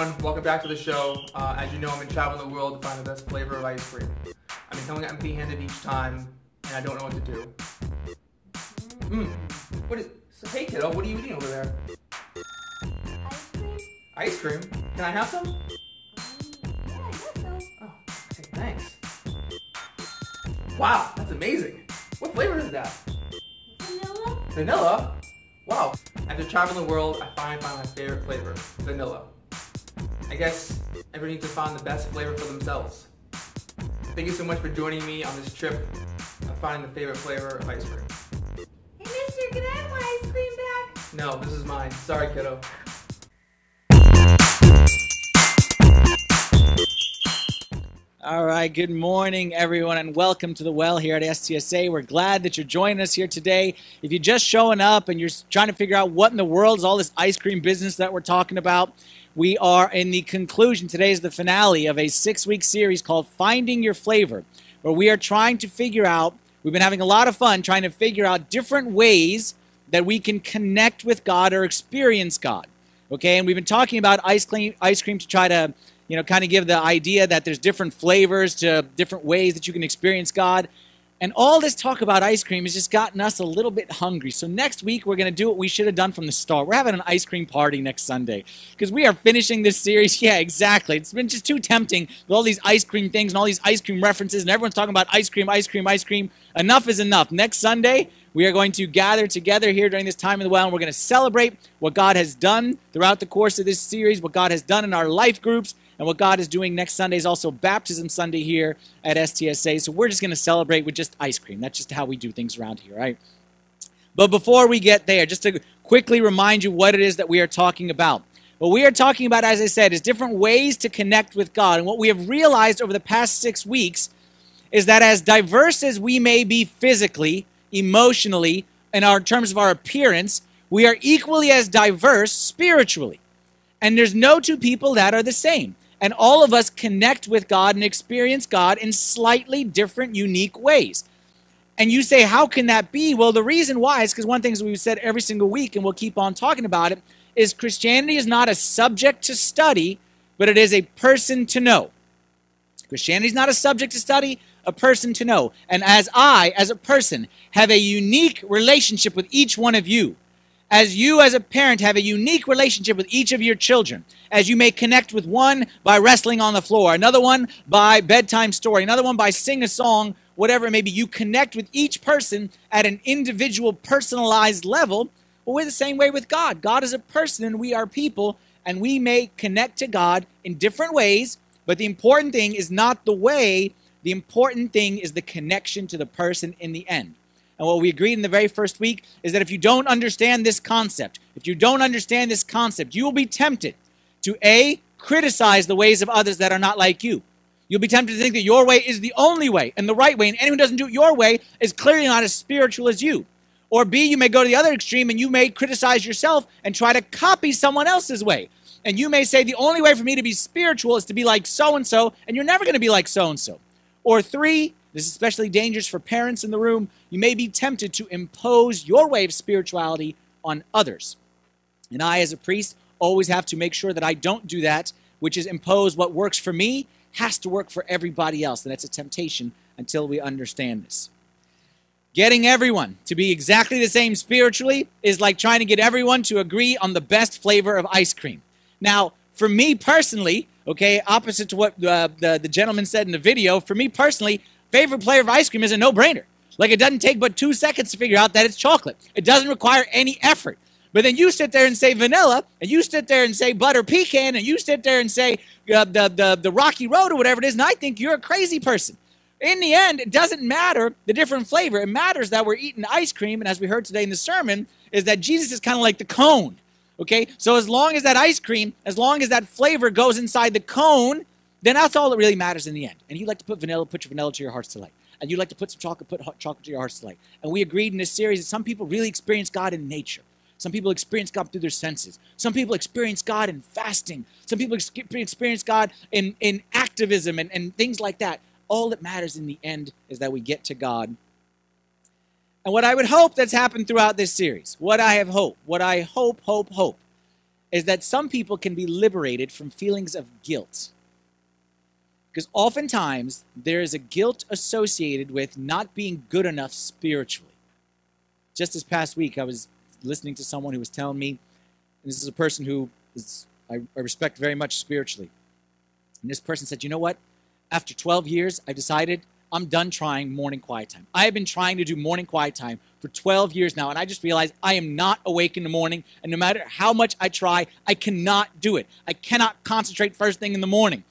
everyone. Welcome back to the show. Uh, as you know, I've been traveling the world to find the best flavor of ice cream. I've been coming empty-handed each time, and I don't know what to do. Mmm. What is? So, hey, kiddo, what are you eating over there? Ice cream? Ice cream? Can I have some? Yeah, I guess so. Oh, okay, thanks. Wow, that's amazing. What flavor is that? Vanilla? Vanilla? Wow. After traveling the world, I finally found my favorite flavor, vanilla. I guess everyone needs to find the best flavor for themselves. Thank you so much for joining me on this trip of finding the favorite flavor of ice cream. Hey, mister, can I have my ice cream back? No, this is mine. Sorry, kiddo. All right, good morning, everyone, and welcome to the well here at STSA. We're glad that you're joining us here today. If you're just showing up and you're trying to figure out what in the world is all this ice cream business that we're talking about, we are in the conclusion. Today is the finale of a six week series called Finding Your Flavor, where we are trying to figure out, we've been having a lot of fun trying to figure out different ways that we can connect with God or experience God. Okay, and we've been talking about ice cream, ice cream to try to you know, kind of give the idea that there's different flavors to different ways that you can experience God. And all this talk about ice cream has just gotten us a little bit hungry. So next week, we're going to do what we should have done from the start. We're having an ice cream party next Sunday because we are finishing this series. Yeah, exactly. It's been just too tempting with all these ice cream things and all these ice cream references, and everyone's talking about ice cream, ice cream, ice cream. Enough is enough. Next Sunday, we are going to gather together here during this time of the well, and we're going to celebrate what God has done throughout the course of this series, what God has done in our life groups, and what God is doing next Sunday is also Baptism Sunday here at STSA. So we're just going to celebrate with just ice cream. That's just how we do things around here, right? But before we get there, just to quickly remind you what it is that we are talking about. What we are talking about, as I said, is different ways to connect with God. And what we have realized over the past six weeks is that as diverse as we may be physically, emotionally, in our terms of our appearance, we are equally as diverse spiritually. And there's no two people that are the same. And all of us connect with God and experience God in slightly different, unique ways. And you say, how can that be? Well, the reason why is because one thing we've said every single week, and we'll keep on talking about it, is Christianity is not a subject to study, but it is a person to know. Christianity is not a subject to study, a person to know. And as I, as a person, have a unique relationship with each one of you, as you as a parent have a unique relationship with each of your children, as you may connect with one by wrestling on the floor, another one by bedtime story, another one by sing a song, whatever it may be, you connect with each person at an individual, personalized level. Well, we're the same way with God. God is a person and we are people, and we may connect to God in different ways, but the important thing is not the way, the important thing is the connection to the person in the end. And what we agreed in the very first week is that if you don't understand this concept, if you don't understand this concept, you will be tempted to A, criticize the ways of others that are not like you. You'll be tempted to think that your way is the only way and the right way, and anyone who doesn't do it your way is clearly not as spiritual as you. Or B, you may go to the other extreme and you may criticize yourself and try to copy someone else's way. And you may say, the only way for me to be spiritual is to be like so and so, and you're never going to be like so and so. Or three, this is especially dangerous for parents in the room, you may be tempted to impose your way of spirituality on others. And I, as a priest, always have to make sure that I don't do that, which is impose what works for me has to work for everybody else. And that's a temptation until we understand this. Getting everyone to be exactly the same spiritually is like trying to get everyone to agree on the best flavor of ice cream. Now, for me personally, okay, opposite to what uh, the, the gentleman said in the video, for me personally, favorite flavor of ice cream is a no brainer. Like it doesn't take but two seconds to figure out that it's chocolate, it doesn't require any effort. But then you sit there and say vanilla, and you sit there and say butter pecan, and you sit there and say uh, the, the, the rocky road or whatever it is, and I think you're a crazy person. In the end, it doesn't matter the different flavor. It matters that we're eating ice cream, and as we heard today in the sermon, is that Jesus is kind of like the cone. Okay? So as long as that ice cream, as long as that flavor goes inside the cone, then that's all that really matters in the end. And you like to put vanilla, put your vanilla to your heart's delight. And you like to put some chocolate, put chocolate to your heart's delight. And we agreed in this series that some people really experience God in nature. Some people experience God through their senses. Some people experience God in fasting. Some people experience God in, in activism and, and things like that. All that matters in the end is that we get to God. And what I would hope that's happened throughout this series, what I have hoped, what I hope, hope, hope, is that some people can be liberated from feelings of guilt. Because oftentimes there is a guilt associated with not being good enough spiritually. Just this past week, I was listening to someone who was telling me, and this is a person who is, I, I respect very much spiritually. And this person said, You know what? After 12 years, I've decided I'm done trying morning quiet time. I have been trying to do morning quiet time for 12 years now, and I just realized I am not awake in the morning, and no matter how much I try, I cannot do it. I cannot concentrate first thing in the morning.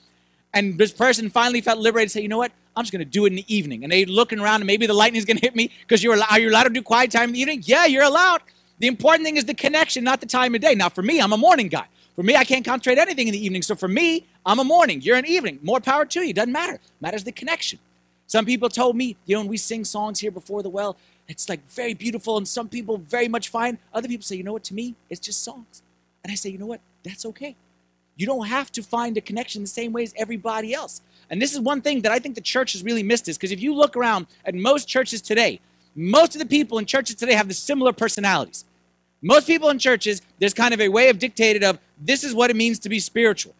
And this person finally felt liberated to say, you know what? I'm just going to do it in the evening. And they looking around, and maybe the lightning's going to hit me because you're are you allowed to do quiet time in the evening? Yeah, you're allowed. The important thing is the connection, not the time of day. Now, for me, I'm a morning guy. For me, I can't concentrate anything in the evening. So for me, I'm a morning. You're an evening. More power to you. Doesn't matter. Matters the connection. Some people told me, you know, when we sing songs here before the well, it's like very beautiful, and some people very much fine. Other people say, you know what, to me, it's just songs. And I say, you know what, that's okay. You don't have to find a connection the same way as everybody else. And this is one thing that I think the church has really missed is because if you look around at most churches today, most of the people in churches today have the similar personalities. Most people in churches, there's kind of a way of dictated of this is what it means to be spiritual.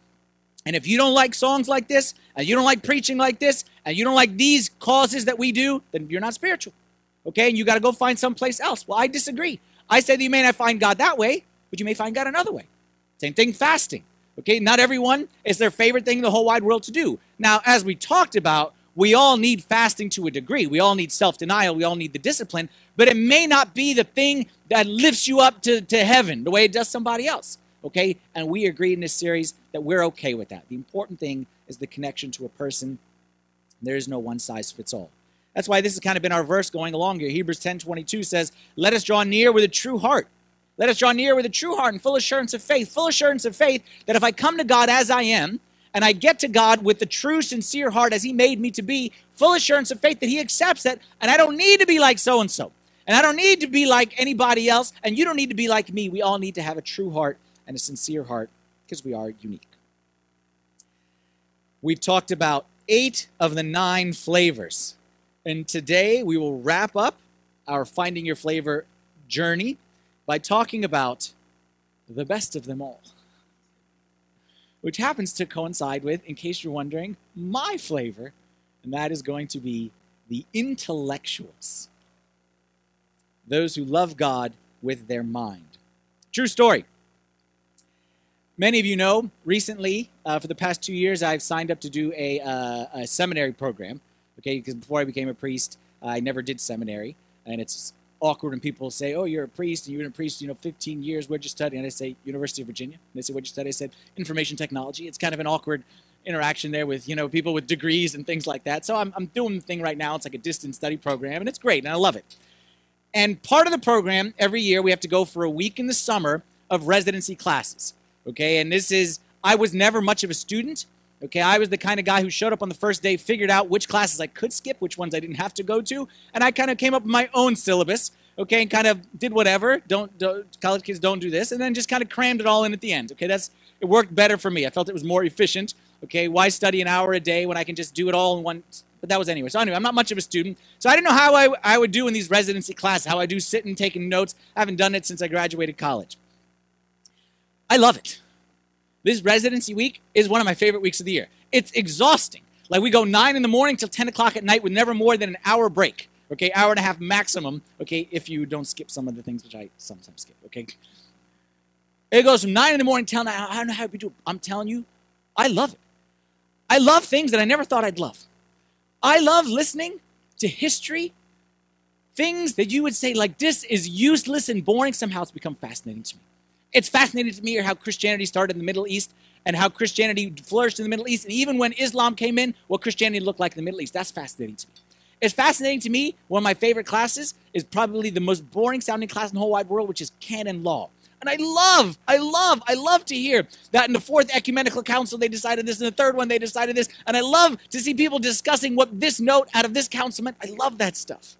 And if you don't like songs like this, and you don't like preaching like this, and you don't like these causes that we do, then you're not spiritual. Okay? And you got to go find someplace else. Well, I disagree. I say that you may not find God that way, but you may find God another way. Same thing, fasting. Okay? Not everyone is their favorite thing in the whole wide world to do. Now, as we talked about, we all need fasting to a degree. We all need self denial. We all need the discipline, but it may not be the thing that lifts you up to, to heaven the way it does somebody else. Okay? And we agree in this series that we're okay with that. The important thing is the connection to a person. There is no one size fits all. That's why this has kind of been our verse going along here. Hebrews 10 22 says, Let us draw near with a true heart. Let us draw near with a true heart and full assurance of faith. Full assurance of faith that if I come to God as I am, and I get to God with the true, sincere heart as He made me to be, full assurance of faith that He accepts that, and I don't need to be like so and so. And I don't need to be like anybody else, and you don't need to be like me. We all need to have a true heart and a sincere heart because we are unique. We've talked about eight of the nine flavors. And today we will wrap up our Finding Your Flavor journey by talking about the best of them all, which happens to coincide with, in case you're wondering, my flavor, and that is going to be the intellectuals. Those who love God with their mind. True story. Many of you know, recently, uh, for the past two years, I've signed up to do a, uh, a seminary program. Okay, because before I became a priest, I never did seminary, and it's awkward when people say, "Oh, you're a priest, and you've been a priest, you know, 15 years. Where'd you study?" And I say, "University of Virginia." And they say, "What'd you study?" I said, "Information technology." It's kind of an awkward interaction there with you know people with degrees and things like that. So I'm, I'm doing the thing right now. It's like a distance study program, and it's great, and I love it. And part of the program every year we have to go for a week in the summer of residency classes. Okay, and this is, I was never much of a student. Okay, I was the kind of guy who showed up on the first day, figured out which classes I could skip, which ones I didn't have to go to, and I kind of came up with my own syllabus. Okay, and kind of did whatever. Don't, don't college kids don't do this, and then just kind of crammed it all in at the end. Okay, that's it worked better for me. I felt it was more efficient. Okay, why study an hour a day when I can just do it all in one? But that was anyway. So anyway, I'm not much of a student, so I didn't know how I, I would do in these residency classes. How I do sitting taking notes. I haven't done it since I graduated college. I love it. This residency week is one of my favorite weeks of the year. It's exhausting. Like we go 9 in the morning till 10 o'clock at night with never more than an hour break. Okay, hour and a half maximum. Okay, if you don't skip some of the things which I sometimes skip. Okay, it goes from 9 in the morning till now. I don't know how we do it. I'm telling you, I love it. I love things that I never thought I'd love. I love listening to history, things that you would say like this is useless and boring. Somehow it's become fascinating to me. It's fascinating to me how Christianity started in the Middle East and how Christianity flourished in the Middle East. And even when Islam came in, what Christianity looked like in the Middle East. That's fascinating to me. It's fascinating to me. One of my favorite classes is probably the most boring sounding class in the whole wide world, which is canon law. And I love, I love, I love to hear that in the fourth ecumenical council they decided this, in the third one they decided this. And I love to see people discussing what this note out of this council meant. I love that stuff.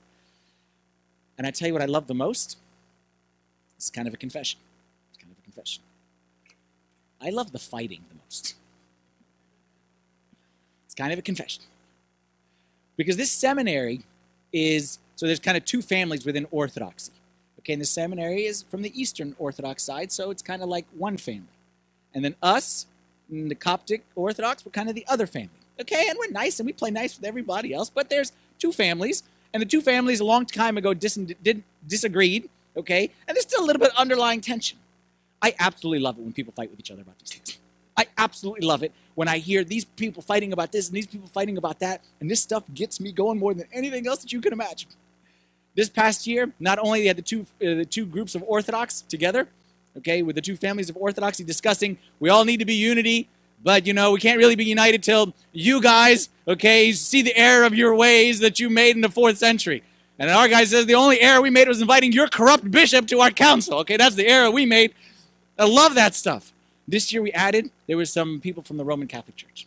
And I tell you what I love the most? It's kind of a confession. I love the fighting the most. It's kind of a confession. Because this seminary is, so there's kind of two families within Orthodoxy. Okay, and the seminary is from the Eastern Orthodox side, so it's kind of like one family. And then us, the Coptic Orthodox, we're kind of the other family. Okay, and we're nice and we play nice with everybody else, but there's two families, and the two families a long time ago dis- disagreed. Okay, and there's still a little bit of underlying tension. I absolutely love it when people fight with each other about these things. I absolutely love it when I hear these people fighting about this and these people fighting about that, and this stuff gets me going more than anything else that you can imagine. This past year, not only had the two uh, the two groups of Orthodox together, okay, with the two families of Orthodoxy discussing we all need to be unity, but you know we can't really be united till you guys, okay, see the error of your ways that you made in the fourth century. And our guy says the only error we made was inviting your corrupt bishop to our council. Okay, that's the error we made. I love that stuff. This year we added, there were some people from the Roman Catholic Church.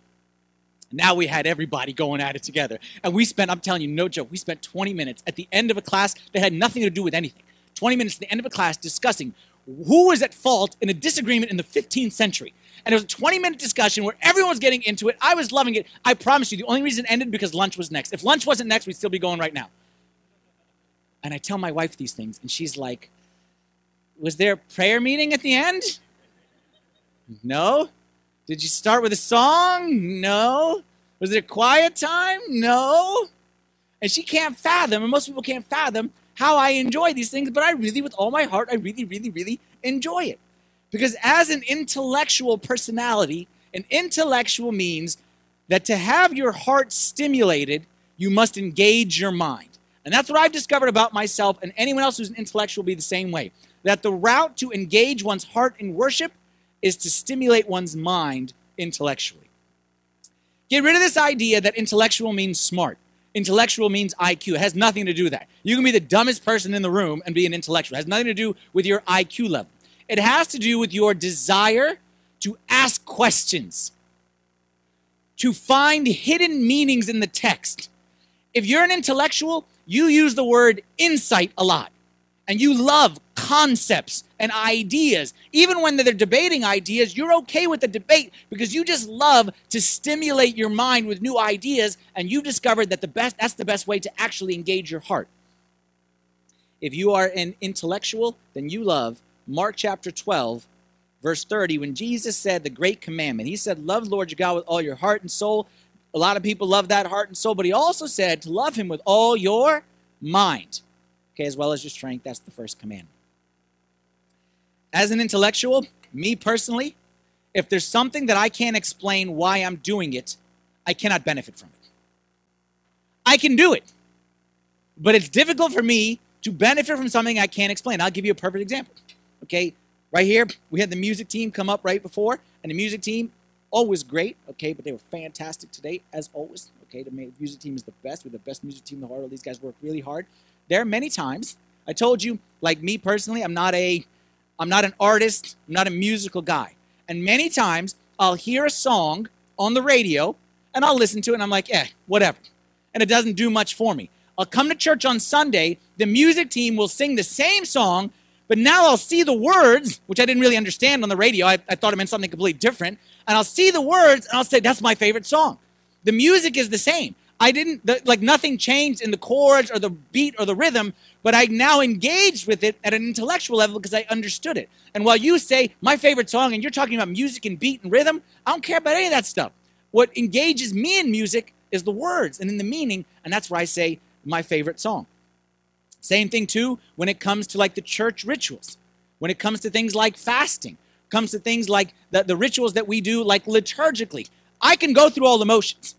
Now we had everybody going at it together. And we spent, I'm telling you, no joke, we spent 20 minutes at the end of a class that had nothing to do with anything. 20 minutes at the end of a class discussing who was at fault in a disagreement in the 15th century. And it was a 20 minute discussion where everyone was getting into it. I was loving it. I promise you, the only reason it ended because lunch was next. If lunch wasn't next, we'd still be going right now. And I tell my wife these things, and she's like, Was there a prayer meeting at the end? No. Did you start with a song? No. Was it a quiet time? No. And she can't fathom, and most people can't fathom how I enjoy these things, but I really, with all my heart, I really, really, really enjoy it. Because as an intellectual personality, an intellectual means that to have your heart stimulated, you must engage your mind. And that's what I've discovered about myself, and anyone else who's an intellectual will be the same way. That the route to engage one's heart in worship is to stimulate one's mind intellectually. Get rid of this idea that intellectual means smart. Intellectual means IQ. It has nothing to do with that. You can be the dumbest person in the room and be an intellectual. It has nothing to do with your IQ level. It has to do with your desire to ask questions, to find hidden meanings in the text. If you're an intellectual, you use the word insight a lot and you love concepts and ideas. Even when they're debating ideas, you're okay with the debate because you just love to stimulate your mind with new ideas and you've discovered that the best that's the best way to actually engage your heart. If you are an intellectual, then you love Mark chapter 12 verse 30 when Jesus said the great commandment. He said love the Lord your God with all your heart and soul. A lot of people love that heart and soul, but he also said to love him with all your mind okay, as well as your strength. That's the first commandment. As an intellectual, me personally, if there's something that I can't explain why I'm doing it, I cannot benefit from it. I can do it, but it's difficult for me to benefit from something I can't explain. I'll give you a perfect example. Okay, right here, we had the music team come up right before, and the music team, always great, okay, but they were fantastic today, as always. Okay, the music team is the best. We're the best music team in the world. These guys work really hard there are many times I told you, like me personally, I'm not a I'm not an artist, I'm not a musical guy. And many times I'll hear a song on the radio and I'll listen to it and I'm like, eh, whatever. And it doesn't do much for me. I'll come to church on Sunday, the music team will sing the same song, but now I'll see the words, which I didn't really understand on the radio. I, I thought it meant something completely different. And I'll see the words and I'll say, that's my favorite song. The music is the same. I didn't, the, like, nothing changed in the chords or the beat or the rhythm, but I now engaged with it at an intellectual level because I understood it. And while you say my favorite song and you're talking about music and beat and rhythm, I don't care about any of that stuff. What engages me in music is the words and in the meaning, and that's where I say my favorite song. Same thing too when it comes to like the church rituals, when it comes to things like fasting, comes to things like the, the rituals that we do like liturgically. I can go through all the motions.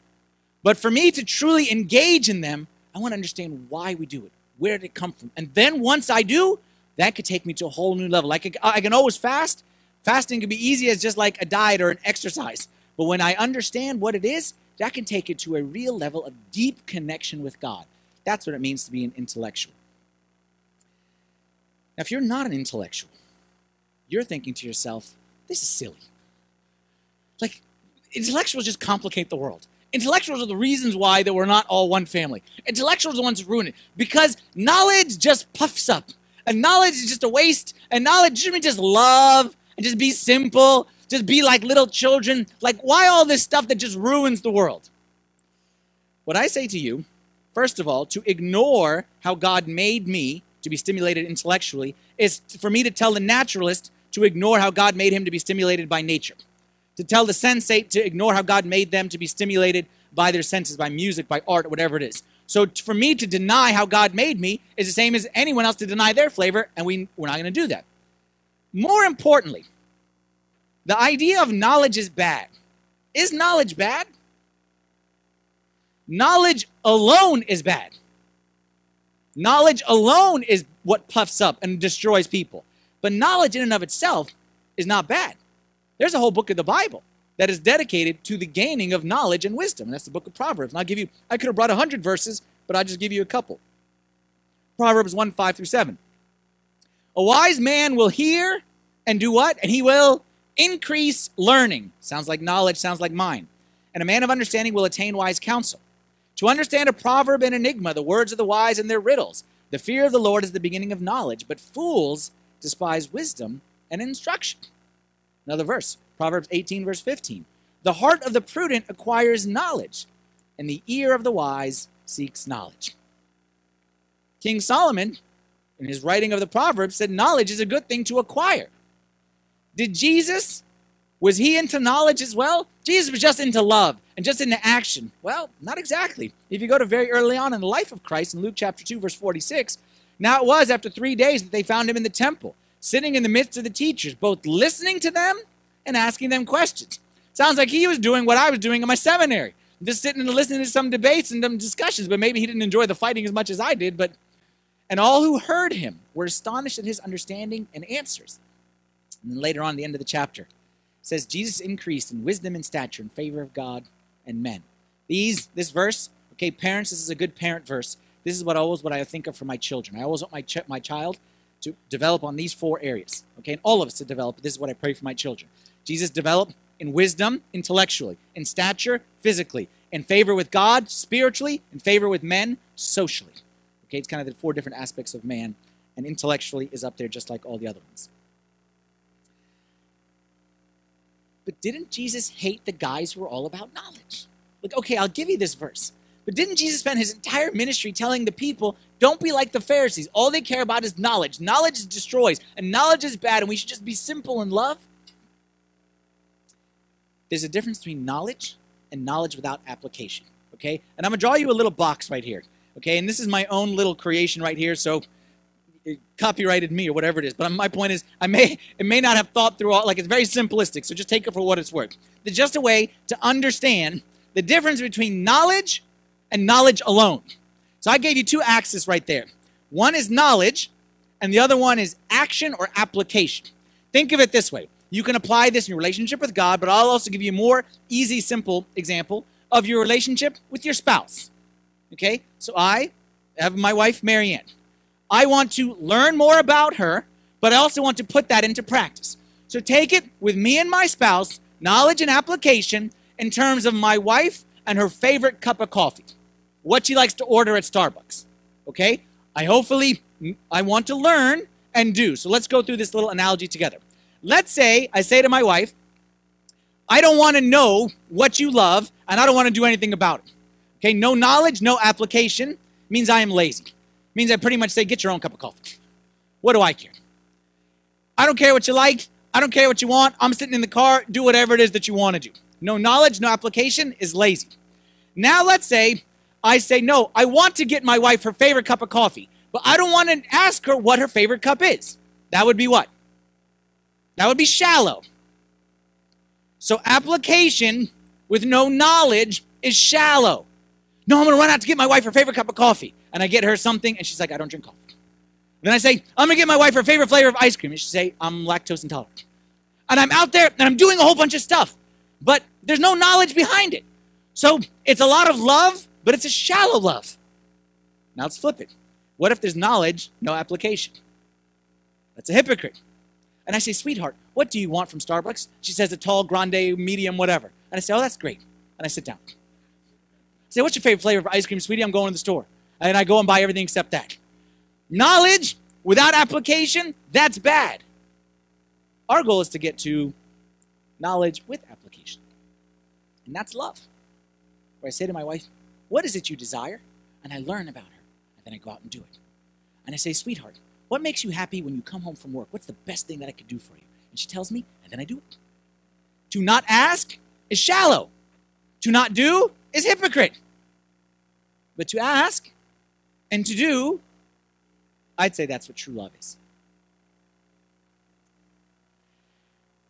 But for me to truly engage in them, I want to understand why we do it. Where did it come from? And then once I do, that could take me to a whole new level. Like I can always fast. Fasting can be easy as just like a diet or an exercise. But when I understand what it is, that can take it to a real level of deep connection with God. That's what it means to be an intellectual. Now, if you're not an intellectual, you're thinking to yourself, this is silly. Like, intellectuals just complicate the world. Intellectuals are the reasons why that we're not all one family. Intellectuals are the ones who ruin it because knowledge just puffs up. And knowledge is just a waste. And knowledge shouldn't just love and just be simple, just be like little children. Like, why all this stuff that just ruins the world? What I say to you, first of all, to ignore how God made me to be stimulated intellectually is for me to tell the naturalist to ignore how God made him to be stimulated by nature. To tell the sensate to ignore how God made them to be stimulated by their senses, by music, by art, whatever it is. So for me to deny how God made me is the same as anyone else to deny their flavor, and we, we're not going to do that. More importantly, the idea of knowledge is bad. Is knowledge bad? Knowledge alone is bad. Knowledge alone is what puffs up and destroys people. But knowledge in and of itself is not bad. There's a whole book of the Bible that is dedicated to the gaining of knowledge and wisdom. And that's the book of Proverbs. And I'll give you, I could have brought 100 verses, but I'll just give you a couple. Proverbs 1 5 through 7. A wise man will hear and do what? And he will increase learning. Sounds like knowledge, sounds like mine. And a man of understanding will attain wise counsel. To understand a proverb and enigma, the words of the wise and their riddles. The fear of the Lord is the beginning of knowledge, but fools despise wisdom and instruction. Another verse, Proverbs 18, verse 15. The heart of the prudent acquires knowledge, and the ear of the wise seeks knowledge. King Solomon, in his writing of the Proverbs, said knowledge is a good thing to acquire. Did Jesus, was he into knowledge as well? Jesus was just into love and just into action. Well, not exactly. If you go to very early on in the life of Christ in Luke chapter 2, verse 46, now it was after three days that they found him in the temple, sitting in the midst of the teachers, both listening to them and asking them questions. Sounds like he was doing what I was doing in my seminary, just sitting and listening to some debates and some discussions, but maybe he didn't enjoy the fighting as much as I did. But and all who heard him were astonished at his understanding and answers. And then later on, the end of the chapter, says Jesus increased in wisdom and stature in favor of God and men. These, this verse, okay, parents, this is a good parent verse. This is what always what I think of for my children. I always want my ch- my child to develop on these four areas. Okay, and all of us to develop. This is what I pray for my children. Jesus developed in wisdom, intellectually, in stature, physically, in favor with God, spiritually, in favor with men, socially. Okay, it's kind of the four different aspects of man, and intellectually is up there just like all the other ones. But didn't Jesus hate the guys who were all about knowledge? Like, okay, I'll give you this verse. But didn't Jesus spend his entire ministry telling the people, don't be like the Pharisees? All they care about is knowledge. Knowledge destroys, and knowledge is bad, and we should just be simple in love? There's a difference between knowledge and knowledge without application. Okay? And I'm gonna draw you a little box right here. Okay, and this is my own little creation right here, so copyrighted me or whatever it is. But my point is, I may it may not have thought through all like it's very simplistic, so just take it for what it's worth. It's just a way to understand the difference between knowledge and knowledge alone. So I gave you two axes right there. One is knowledge, and the other one is action or application. Think of it this way. You can apply this in your relationship with God, but I'll also give you a more easy, simple example of your relationship with your spouse. Okay? So I have my wife, Marianne. I want to learn more about her, but I also want to put that into practice. So take it with me and my spouse, knowledge and application in terms of my wife and her favorite cup of coffee, what she likes to order at Starbucks. Okay? I hopefully I want to learn and do. So let's go through this little analogy together. Let's say I say to my wife, I don't want to know what you love and I don't want to do anything about it. Okay, no knowledge, no application means I am lazy. Means I pretty much say, get your own cup of coffee. What do I care? I don't care what you like. I don't care what you want. I'm sitting in the car. Do whatever it is that you want to do. No knowledge, no application is lazy. Now let's say I say, no, I want to get my wife her favorite cup of coffee, but I don't want to ask her what her favorite cup is. That would be what? That would be shallow. So application with no knowledge is shallow. No, I'm going to run out to get my wife her favorite cup of coffee. And I get her something, and she's like, I don't drink coffee. Then I say, I'm going to get my wife her favorite flavor of ice cream. And she say, I'm lactose intolerant. And I'm out there, and I'm doing a whole bunch of stuff. But there's no knowledge behind it. So it's a lot of love, but it's a shallow love. Now let's flip it. What if there's knowledge, no application? That's a hypocrite. And I say, sweetheart, what do you want from Starbucks? She says a tall, grande, medium, whatever. And I say, oh, that's great. And I sit down. I say, what's your favorite flavor of ice cream, sweetie? I'm going to the store. And I go and buy everything except that. Knowledge without application, that's bad. Our goal is to get to knowledge with application. And that's love. Where I say to my wife, what is it you desire? And I learn about her. And then I go out and do it. And I say, Sweetheart, what makes you happy when you come home from work? What's the best thing that I could do for you? And she tells me, and then I do it. To not ask is shallow. To not do is hypocrite. But to ask and to do, I'd say that's what true love is.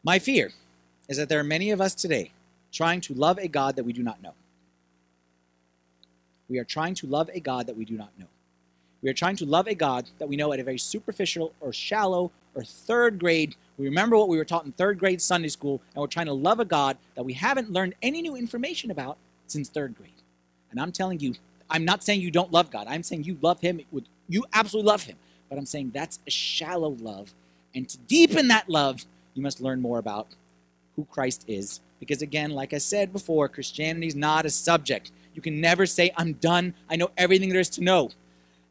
My fear is that there are many of us today trying to love a God that we do not know. We are trying to love a God that we do not know. We are trying to love a God that we know at a very superficial or shallow or third grade. We remember what we were taught in third grade Sunday school, and we're trying to love a God that we haven't learned any new information about since third grade. And I'm telling you, I'm not saying you don't love God. I'm saying you love Him. With, you absolutely love Him. But I'm saying that's a shallow love. And to deepen that love, you must learn more about who Christ is. Because again, like I said before, Christianity is not a subject. You can never say, I'm done. I know everything there is to know.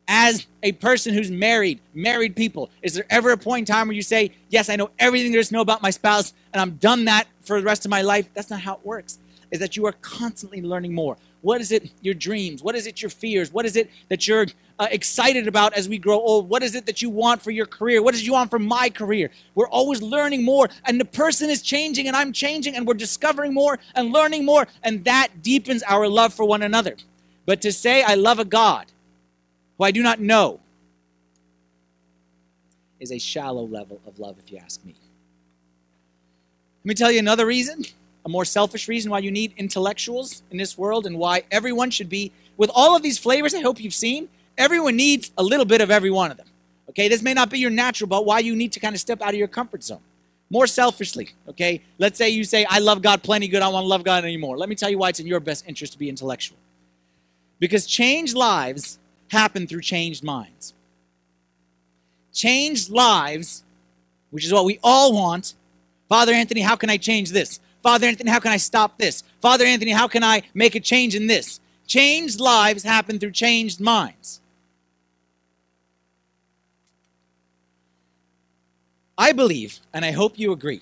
As a person who's married, married people, is there ever a point in time where you say, Yes, I know everything there is to know about my spouse, and I'm done that for the rest of my life? That's not how it works. Is that you are constantly learning more. What is it, your dreams? What is it, your fears? What is it that you're uh, excited about as we grow old? What is it that you want for your career? What is you want for my career? We're always learning more, and the person is changing, and I'm changing, and we're discovering more and learning more, and that deepens our love for one another. But to say, I love a God who I do not know is a shallow level of love, if you ask me. Let me tell you another reason a more selfish reason why you need intellectuals in this world and why everyone should be, with all of these flavors I hope you've seen, everyone needs a little bit of every one of them. Okay, this may not be your natural, but why you need to kind of step out of your comfort zone. More selfishly, okay? Let's say you say, I love God plenty good, I don't want to love God anymore. Let me tell you why it's in your best interest to be intellectual. Because changed lives happen through changed minds. Changed lives, which is what we all want. Father Anthony, how can I change this? Father Anthony, how can I stop this? Father Anthony, how can I make a change in this? Changed lives happen through changed minds. I believe, and I hope you agree,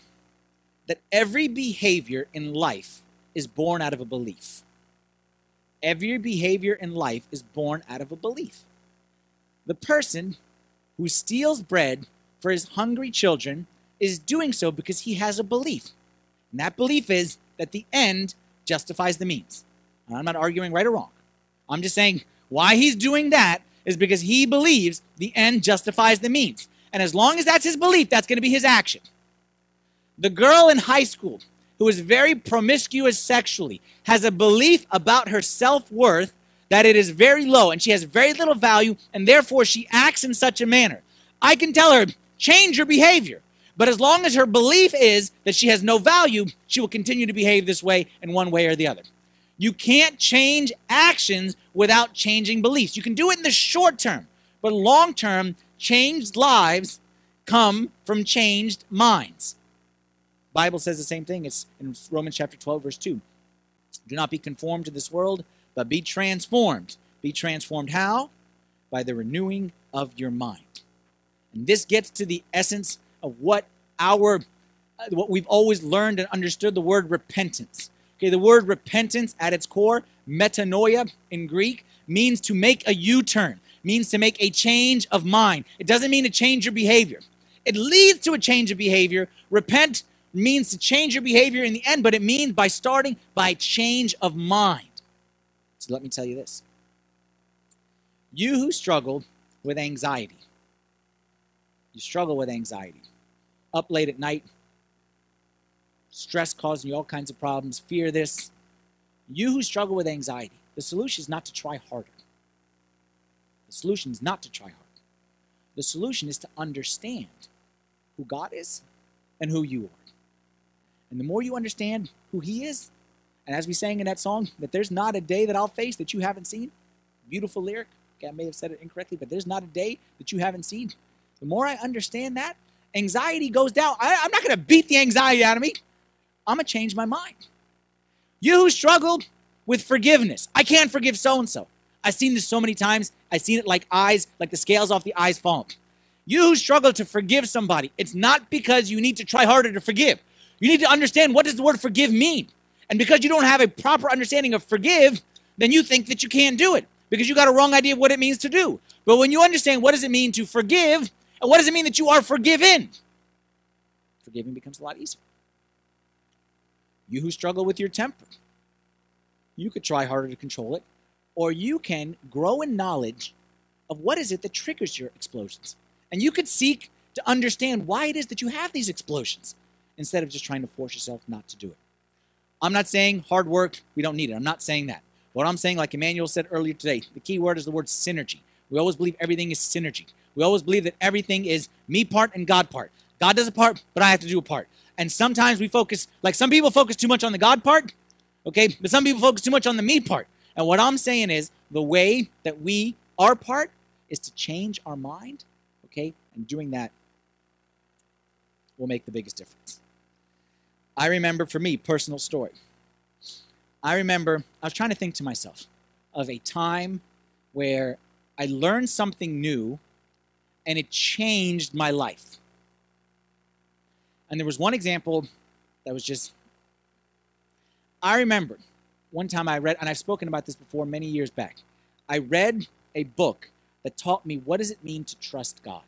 that every behavior in life is born out of a belief. Every behavior in life is born out of a belief. The person who steals bread for his hungry children is doing so because he has a belief. And that belief is that the end justifies the means. I'm not arguing right or wrong. I'm just saying why he's doing that is because he believes the end justifies the means. And as long as that's his belief, that's going to be his action. The girl in high school who is very promiscuous sexually has a belief about her self worth that it is very low and she has very little value, and therefore she acts in such a manner. I can tell her, change your behavior. But as long as her belief is that she has no value, she will continue to behave this way in one way or the other. You can't change actions without changing beliefs. You can do it in the short term, but long term, changed lives come from changed minds. Bible says the same thing. It's in Romans chapter 12 verse 2. Do not be conformed to this world, but be transformed. Be transformed how? By the renewing of your mind. And this gets to the essence of what our uh, what we've always learned and understood the word repentance. Okay, the word repentance at its core, metanoia in Greek, means to make a U-turn, means to make a change of mind. It doesn't mean to change your behavior. It leads to a change of behavior. Repent means to change your behavior in the end, but it means by starting by change of mind. So let me tell you this. You who struggle with anxiety, you struggle with anxiety up late at night, stress causing you all kinds of problems, fear this. You who struggle with anxiety, the solution is not to try harder. The solution is not to try harder. The solution is to understand who God is and who you are. And the more you understand who He is, and as we sang in that song, that there's not a day that I'll face that you haven't seen, beautiful lyric. Okay, I may have said it incorrectly, but there's not a day that you haven't seen. The more I understand that, anxiety goes down. I, am not going to beat the anxiety out of me. I'm going to change my mind. You who struggled with forgiveness, I can't forgive so and so. I've seen this so many times. I've seen it like eyes, like the scales off the eyes fall. You who struggle to forgive somebody, it's not because you need to try harder to forgive. You need to understand what does the word forgive mean. And because you don't have a proper understanding of forgive, then you think that you can't do it. because you got a wrong idea of what it means to do. But when you understand what does it mean to forgive, and what does it mean that you are forgiven, forgiving becomes a lot easier. You who struggle with your temper, you could try harder to control it, or you can grow in knowledge of what is it that triggers your explosions. And you could seek to understand why it is that you have these explosions instead of just trying to force yourself not to do it. I'm not saying hard work, we don't need it. I'm not saying that. What I'm saying, like Emmanuel said earlier today, the key word is the word synergy. We always believe everything is synergy. We always believe that everything is me part and God part. God does a part, but I have to do a part. And sometimes we focus, like some people focus too much on the God part, okay? But some people focus too much on the me part. And what I'm saying is the way that we, our part, is to change our mind, okay? And doing that will make the biggest difference. I remember for me, personal story. I remember I was trying to think to myself of a time where I learned something new and it changed my life. And there was one example that was just, I remember one time I read, and I've spoken about this before many years back. I read a book that taught me what does it mean to trust God.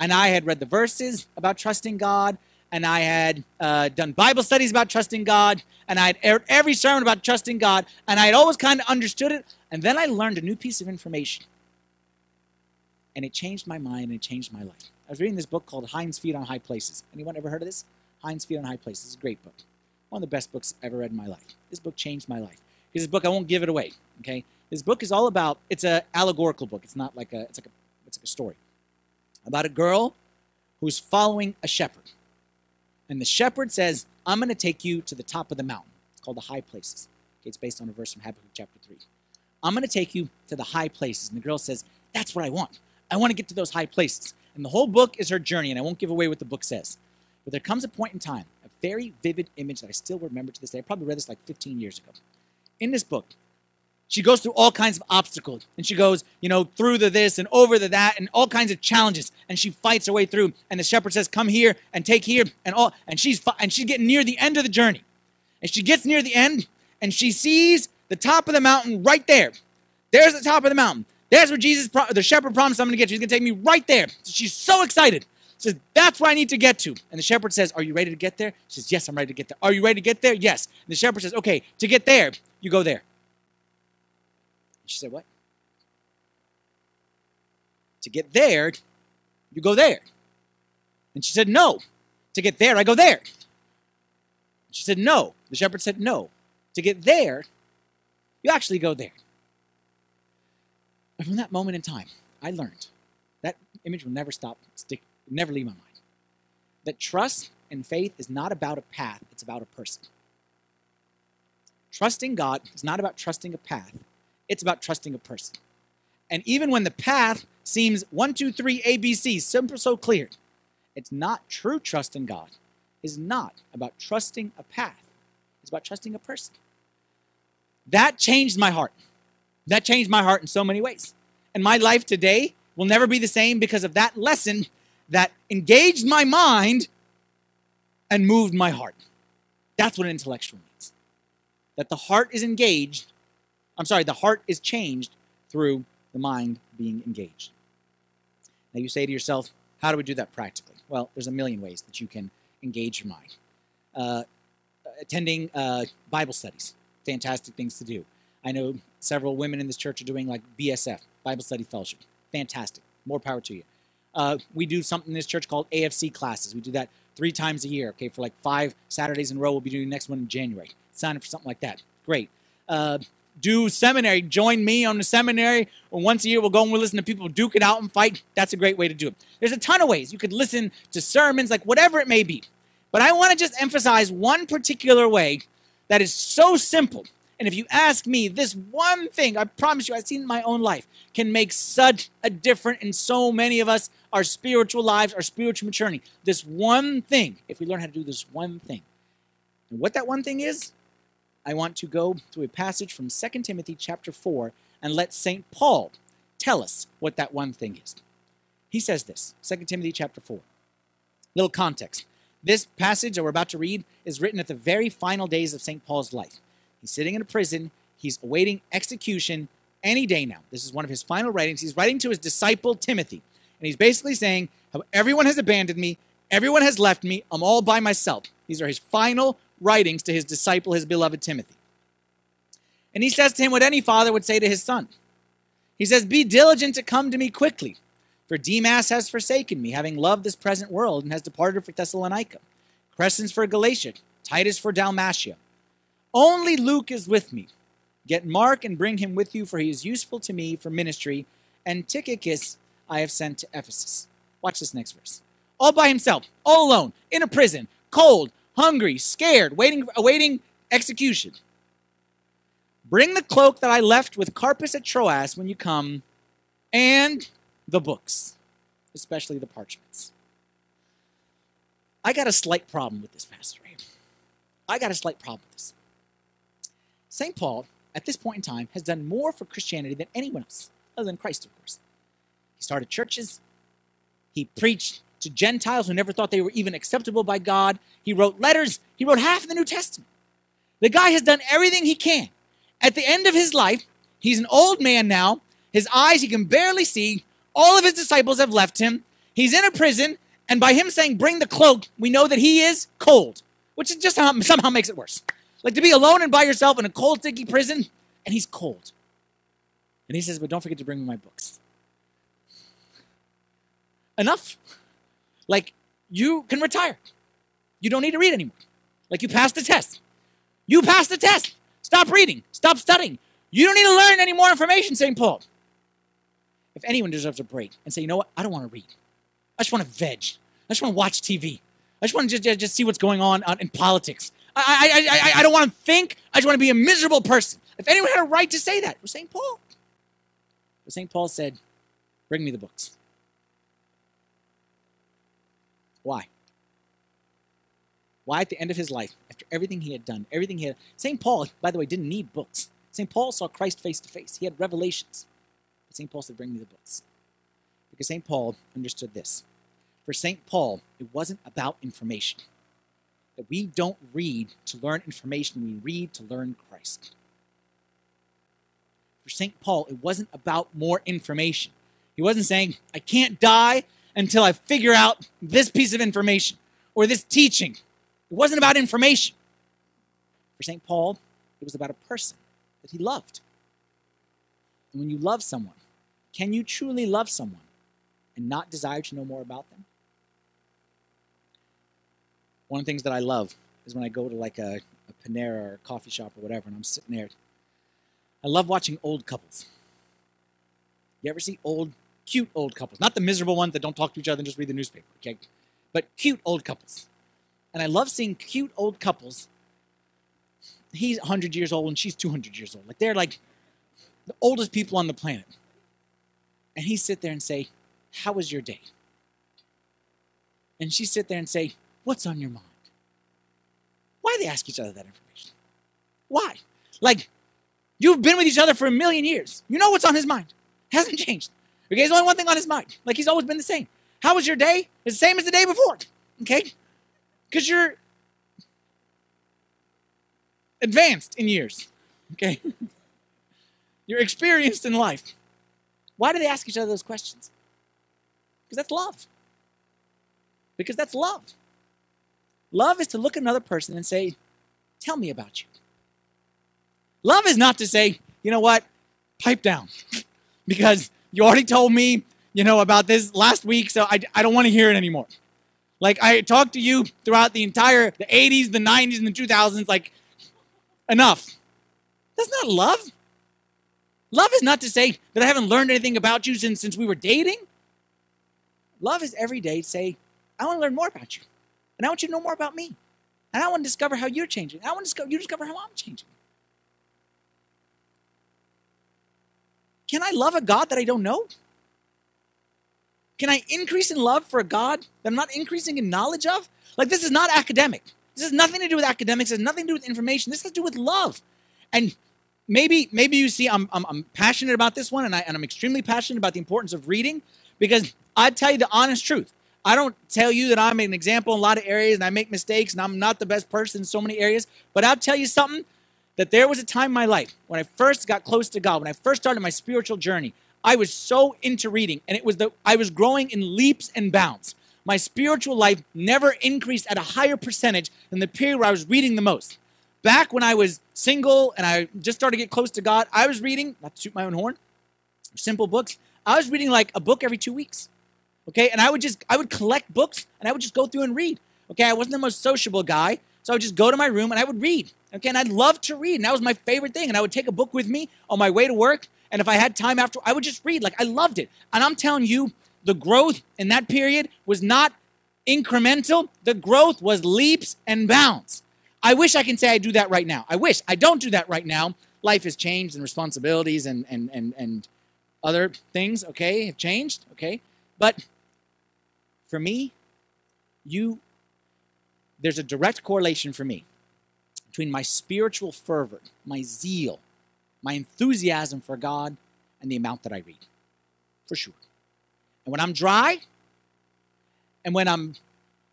And I had read the verses about trusting God, and I had uh, done Bible studies about trusting God, and I had aired every sermon about trusting God, and I had always kind of understood it. And then I learned a new piece of information, and it changed my mind and it changed my life. I was reading this book called Hinds Feet on High Places. Anyone ever heard of this? Hinds Feet on High Places. is a great book. One of the best books I've ever read in my life. This book changed my life. Because this book, I won't give it away. Okay, this book is all about. It's an allegorical book. It's not like a. It's like a. It's like a story about a girl who's following a shepherd, and the shepherd says, "I'm going to take you to the top of the mountain." It's called the high places. Okay, it's based on a verse from Habakkuk chapter three. I'm going to take you to the high places, and the girl says, "That's what I want. I want to get to those high places." And the whole book is her journey, and I won't give away what the book says. But there comes a point in time, a very vivid image that I still remember to this day. I probably read this like 15 years ago. In this book, she goes through all kinds of obstacles and she goes, you know, through the this and over the that and all kinds of challenges and she fights her way through. And the shepherd says, "Come here and take here," and all. And she's and she's getting near the end of the journey, and she gets near the end and she sees the top of the mountain right there. There's the top of the mountain. There's where Jesus, the shepherd promised I'm going to get you. He's going to take me right there. So she's so excited. She says, that's where I need to get to. And the shepherd says, Are you ready to get there? She says, Yes, I'm ready to get there. Are you ready to get there? Yes. And the shepherd says, Okay, to get there, you go there. She said, What? To get there, you go there. And she said, No. To get there, I go there. She said, No. The shepherd said, No. To get there, you actually go there. And from that moment in time, I learned that image will never stop, stick, never leave my mind. That trust and faith is not about a path, it's about a person. Trusting God is not about trusting a path, it's about trusting a person. And even when the path seems one, two, three, ABC, simple, so clear, it's not true trust in God. Is not about trusting a path. It's about trusting a person. That changed my heart. That changed my heart in so many ways. And my life today will never be the same because of that lesson that engaged my mind and moved my heart. That's what an intellectual means. That the heart is engaged, I'm sorry, the heart is changed through the mind being engaged. Now you say to yourself, how do we do that practically? Well, there's a million ways that you can engage your mind. Uh, attending uh, Bible studies, fantastic things to do. I know several women in this church are doing like BSF, Bible Study Fellowship. Fantastic. More power to you. Uh, we do something in this church called AFC classes. We do that three times a year, okay, for like five Saturdays in a row. We'll be doing the next one in January. Sign up for something like that. Great. Uh, do seminary. Join me on the seminary. Once a year, we'll go and we'll listen to people duke it out and fight. That's a great way to do it. There's a ton of ways. You could listen to sermons, like whatever it may be. But I want to just emphasize one particular way that is so simple. And if you ask me, this one thing, I promise you, I've seen in my own life, can make such a difference in so many of us, our spiritual lives, our spiritual maturity. This one thing, if we learn how to do this one thing. And what that one thing is, I want to go to a passage from 2 Timothy chapter 4 and let St. Paul tell us what that one thing is. He says this, 2 Timothy chapter 4. Little context. This passage that we're about to read is written at the very final days of St. Paul's life. He's sitting in a prison, he's awaiting execution, any day now. This is one of his final writings. He's writing to his disciple Timothy. And he's basically saying how everyone has abandoned me, everyone has left me, I'm all by myself. These are his final writings to his disciple, his beloved Timothy. And he says to him what any father would say to his son. He says, Be diligent to come to me quickly, for Demas has forsaken me, having loved this present world, and has departed for Thessalonica. Crescens for Galatia, Titus for Dalmatia. Only Luke is with me. Get Mark and bring him with you, for he is useful to me for ministry. And Tychicus I have sent to Ephesus. Watch this next verse. All by himself, all alone, in a prison, cold, hungry, scared, waiting, awaiting execution. Bring the cloak that I left with Carpus at Troas when you come, and the books, especially the parchments. I got a slight problem with this, Pastor. I got a slight problem with this. St. Paul, at this point in time, has done more for Christianity than anyone else, other than Christ, of course. He started churches, he preached to Gentiles who never thought they were even acceptable by God. He wrote letters, he wrote half of the New Testament. The guy has done everything he can. At the end of his life, he's an old man now. His eyes, he can barely see. All of his disciples have left him. He's in a prison, and by him saying, Bring the cloak, we know that he is cold, which is just somehow makes it worse. Like to be alone and by yourself in a cold, sticky prison, and he's cold. And he says, But don't forget to bring me my books. Enough. Like, you can retire. You don't need to read anymore. Like, you passed the test. You passed the test. Stop reading. Stop studying. You don't need to learn any more information, St. Paul. If anyone deserves a break and say, you know what, I don't want to read. I just want to veg. I just want to watch TV. I just want to just, just see what's going on in politics. I, I, I, I don't want to think. I just want to be a miserable person. If anyone had a right to say that, it was St. Paul. But St. Paul said, bring me the books. Why? Why, at the end of his life, after everything he had done, everything he had. St. Paul, by the way, didn't need books. St. Paul saw Christ face to face, he had revelations. But St. Paul said, Bring me the books. Because St. Paul understood this. For St. Paul, it wasn't about information. That we don't read to learn information, we read to learn Christ. For St. Paul, it wasn't about more information. He wasn't saying, I can't die until I figure out this piece of information or this teaching. It wasn't about information. For St. Paul, it was about a person that he loved. And when you love someone, can you truly love someone and not desire to know more about them? One of the things that I love is when I go to like a, a Panera or a coffee shop or whatever, and I'm sitting there. I love watching old couples. You ever see old cute old couples, not the miserable ones that don't talk to each other and just read the newspaper, okay? But cute old couples. And I love seeing cute old couples. He's 100 years old and she's 200 years old. Like they're like the oldest people on the planet. And he sit there and say, "How was your day?" And she sit there and say, "What's on your mind?" Why they ask each other that information? Why? Like you've been with each other for a million years. You know what's on his mind. Hasn't changed. Okay, there's only one thing on his mind. Like he's always been the same. How was your day? It's the same as the day before. Okay? Because you're advanced in years. Okay? you're experienced in life. Why do they ask each other those questions? Because that's love. Because that's love. Love is to look at another person and say, Tell me about you. Love is not to say, you know what, pipe down. because you already told me, you know, about this last week, so I, I don't want to hear it anymore. Like I talked to you throughout the entire the 80s, the 90s, and the 2000s. Like enough. That's not love. Love is not to say that I haven't learned anything about you since since we were dating. Love is every day say, I want to learn more about you. And I want you to know more about me. And I want to discover how you're changing. I want to discover you discover how I'm changing. Can I love a God that I don't know? Can I increase in love for a God that I'm not increasing in knowledge of? Like, this is not academic. This has nothing to do with academics. It has nothing to do with information. This has to do with love. And maybe, maybe you see, I'm, I'm, I'm passionate about this one, and, I, and I'm extremely passionate about the importance of reading because I tell you the honest truth. I don't tell you that I'm an example in a lot of areas and I make mistakes and I'm not the best person in so many areas, but I'll tell you something that there was a time in my life when I first got close to God, when I first started my spiritual journey, I was so into reading, and it was the I was growing in leaps and bounds. My spiritual life never increased at a higher percentage than the period where I was reading the most. Back when I was single and I just started to get close to God, I was reading, not to shoot my own horn, simple books. I was reading like a book every two weeks. Okay, and I would just I would collect books and I would just go through and read. Okay, I wasn't the most sociable guy, so I would just go to my room and I would read. Okay, and I'd love to read, and that was my favorite thing. And I would take a book with me on my way to work, and if I had time after, I would just read. Like I loved it. And I'm telling you, the growth in that period was not incremental. The growth was leaps and bounds. I wish I can say I do that right now. I wish I don't do that right now. Life has changed and responsibilities and and and and other things, okay, have changed, okay? But for me, you there's a direct correlation for me between my spiritual fervor, my zeal, my enthusiasm for God, and the amount that I read. For sure. And when I'm dry, and when I'm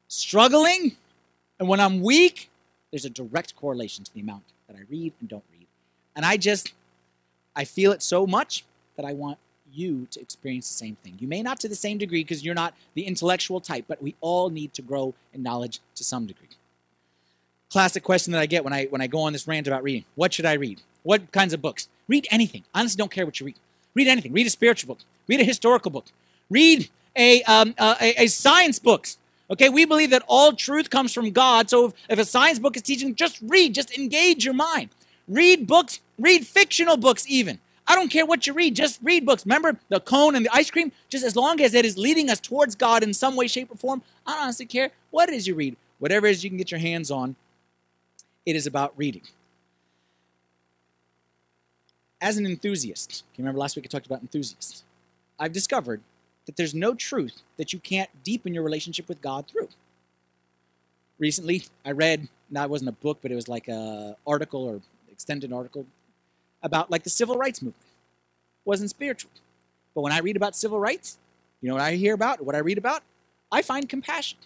struggling, and when I'm weak, there's a direct correlation to the amount that I read and don't read. And I just, I feel it so much that I want you to experience the same thing. You may not to the same degree because you're not the intellectual type, but we all need to grow in knowledge to some degree. Classic question that I get when I when I go on this rant about reading. What should I read? What kinds of books? Read anything. Honestly, don't care what you read. Read anything. Read a spiritual book. Read a historical book. Read a, um, uh, a, a, science books. Okay, we believe that all truth comes from God. So if, if a science book is teaching, just read, just engage your mind. Read books, read fictional books, even. I don't care what you read, just read books. Remember the cone and the ice cream? Just as long as it is leading us towards God in some way, shape, or form, I don't honestly care what it is you read. Whatever it is you can get your hands on, it is about reading. As an enthusiast, you remember last week I talked about enthusiasts, I've discovered that there's no truth that you can't deepen your relationship with God through. Recently, I read, now it wasn't a book, but it was like an article or extended article about like the civil rights movement. It wasn't spiritual. But when I read about civil rights, you know what I hear about, what I read about? I find compassion.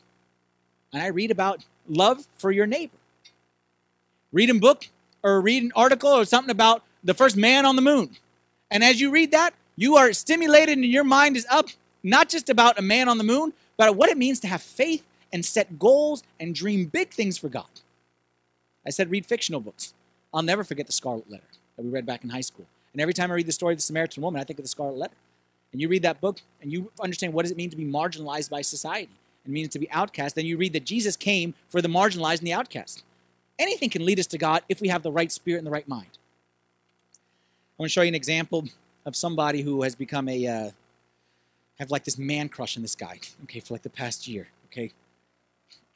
And I read about love for your neighbor. Read a book or read an article or something about the first man on the moon. And as you read that, you are stimulated and your mind is up not just about a man on the moon, but what it means to have faith and set goals and dream big things for God. I said read fictional books. I'll never forget the Scarlet Letter that we read back in high school. And every time I read the story of the Samaritan woman, I think of the Scarlet Letter. And you read that book and you understand what does it mean to be marginalized by society. It means to be outcast. Then you read that Jesus came for the marginalized and the outcast. Anything can lead us to God if we have the right spirit and the right mind. I want to show you an example of somebody who has become a uh, have like this man crush on this guy, okay, for like the past year, okay?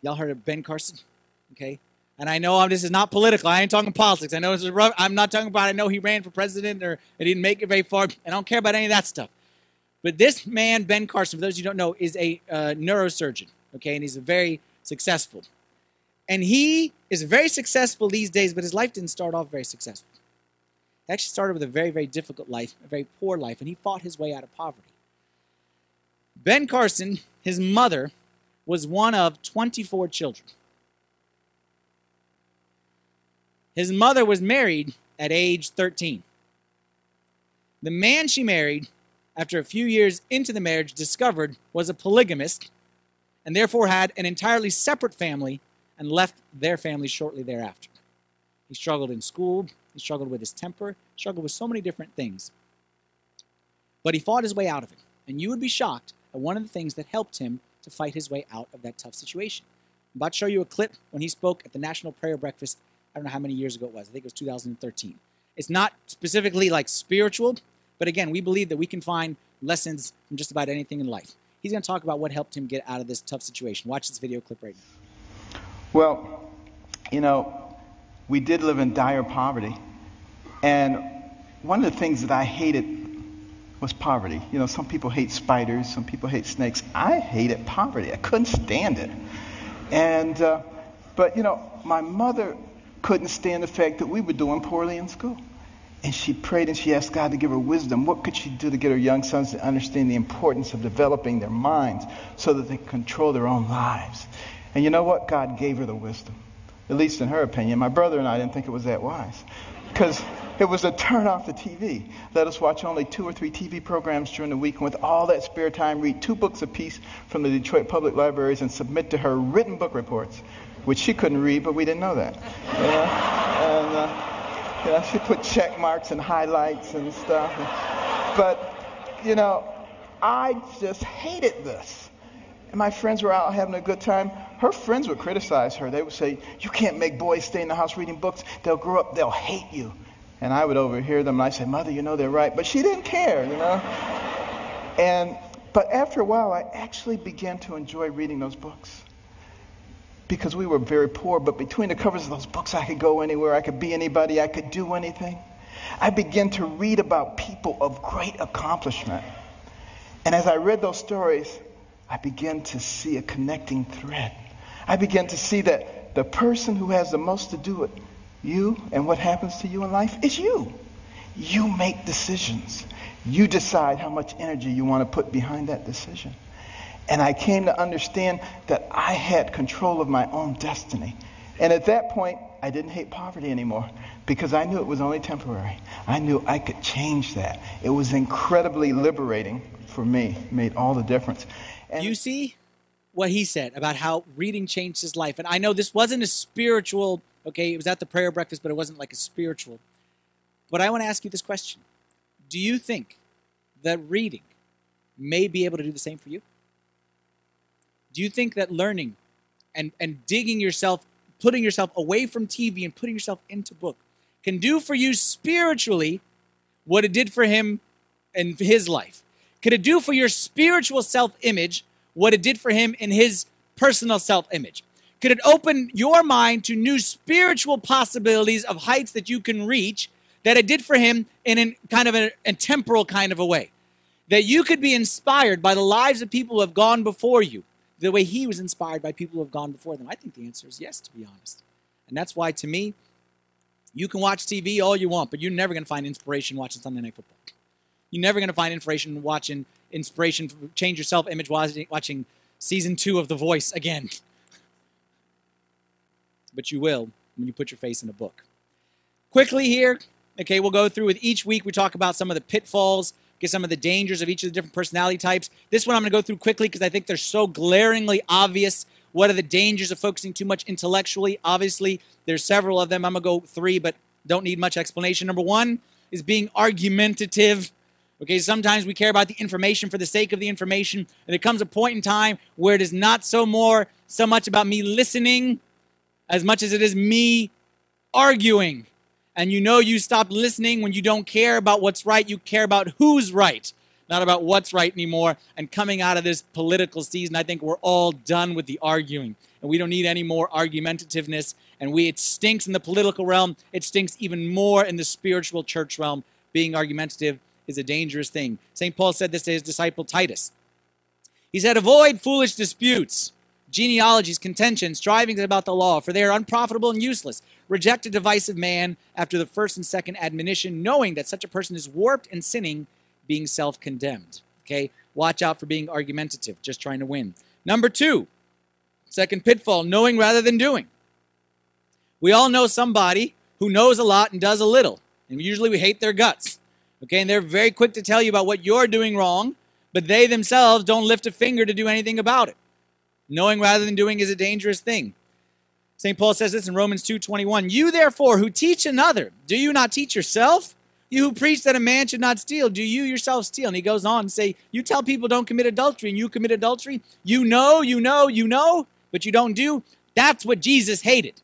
Y'all heard of Ben Carson? Okay? And I know this is not political. I ain't talking politics. I know this is rough. I'm not talking about I know he ran for president or he didn't make it very far. And I don't care about any of that stuff. But this man, Ben Carson, for those of you don't know, is a uh, neurosurgeon, okay? And he's very successful. And he is very successful these days, but his life didn't start off very successful. He actually started with a very, very difficult life, a very poor life, and he fought his way out of poverty. Ben Carson, his mother, was one of 24 children. His mother was married at age 13. The man she married, after a few years into the marriage, discovered was a polygamist and therefore had an entirely separate family and left their family shortly thereafter. He struggled in school, he struggled with his temper, struggled with so many different things. But he fought his way out of it. And you would be shocked at one of the things that helped him to fight his way out of that tough situation. I'm about to show you a clip when he spoke at the National Prayer Breakfast. I don't know how many years ago it was. I think it was 2013. It's not specifically like spiritual, but again, we believe that we can find lessons from just about anything in life. He's going to talk about what helped him get out of this tough situation. Watch this video clip right now. Well, you know, we did live in dire poverty. And one of the things that I hated was poverty. You know, some people hate spiders, some people hate snakes. I hated poverty. I couldn't stand it. And, uh, but, you know, my mother couldn't stand the fact that we were doing poorly in school. And she prayed and she asked God to give her wisdom. What could she do to get her young sons to understand the importance of developing their minds so that they control their own lives? And you know what? God gave her the wisdom. at least in her opinion. My brother and I didn't think it was that wise because it was to turn off the TV. Let us watch only two or three TV programs during the week, and with all that spare time, read two books apiece from the Detroit Public Libraries and submit to her written book reports, which she couldn't read, but we didn't know that. Know? And, uh, you know, she put check marks and highlights and stuff. But, you know, I just hated this. And my friends were out having a good time. Her friends would criticize her. They would say, You can't make boys stay in the house reading books. They'll grow up, they'll hate you. And I would overhear them and I say, Mother, you know they're right. But she didn't care, you know. And but after a while I actually began to enjoy reading those books. Because we were very poor, but between the covers of those books I could go anywhere, I could be anybody, I could do anything. I began to read about people of great accomplishment. And as I read those stories, I began to see a connecting thread. I began to see that the person who has the most to do with you and what happens to you in life is you. You make decisions. You decide how much energy you want to put behind that decision. And I came to understand that I had control of my own destiny. And at that point, I didn't hate poverty anymore because I knew it was only temporary. I knew I could change that. It was incredibly liberating for me, made all the difference. And you see what he said about how reading changed his life. And I know this wasn't a spiritual, okay, it was at the prayer breakfast, but it wasn't like a spiritual. But I want to ask you this question Do you think that reading may be able to do the same for you? Do you think that learning and, and digging yourself, putting yourself away from TV and putting yourself into book can do for you spiritually what it did for him in his life? Could it do for your spiritual self image what it did for him in his personal self image? Could it open your mind to new spiritual possibilities of heights that you can reach that it did for him in a kind of a, a temporal kind of a way? That you could be inspired by the lives of people who have gone before you, the way he was inspired by people who have gone before them? I think the answer is yes, to be honest. And that's why, to me, you can watch TV all you want, but you're never going to find inspiration watching Sunday Night Football. You're never going to find inspiration watching inspiration, change yourself image watching, watching season two of The Voice again. but you will when you put your face in a book. Quickly here, okay, we'll go through with each week. We talk about some of the pitfalls, get some of the dangers of each of the different personality types. This one I'm going to go through quickly because I think they're so glaringly obvious. What are the dangers of focusing too much intellectually? Obviously, there's several of them. I'm going to go three, but don't need much explanation. Number one is being argumentative. Okay, sometimes we care about the information for the sake of the information, and there comes a point in time where it is not so more so much about me listening as much as it is me arguing. And you know you stop listening when you don't care about what's right, you care about who's right, not about what's right anymore. And coming out of this political season, I think we're all done with the arguing. And we don't need any more argumentativeness. And we it stinks in the political realm, it stinks even more in the spiritual church realm. Being argumentative is a dangerous thing. St. Paul said this to his disciple Titus. He said, Avoid foolish disputes, genealogies, contentions, strivings about the law, for they are unprofitable and useless. Reject a divisive man after the first and second admonition, knowing that such a person is warped and sinning, being self condemned. Okay? Watch out for being argumentative, just trying to win. Number two, second pitfall, knowing rather than doing. We all know somebody who knows a lot and does a little, and usually we hate their guts. Okay, and they're very quick to tell you about what you're doing wrong, but they themselves don't lift a finger to do anything about it. Knowing rather than doing is a dangerous thing. St. Paul says this in Romans 2:21, "You therefore who teach another, do you not teach yourself? You who preach that a man should not steal, do you yourself steal?" And he goes on to say, "You tell people don't commit adultery and you commit adultery. You know, you know, you know, but you don't do." That's what Jesus hated.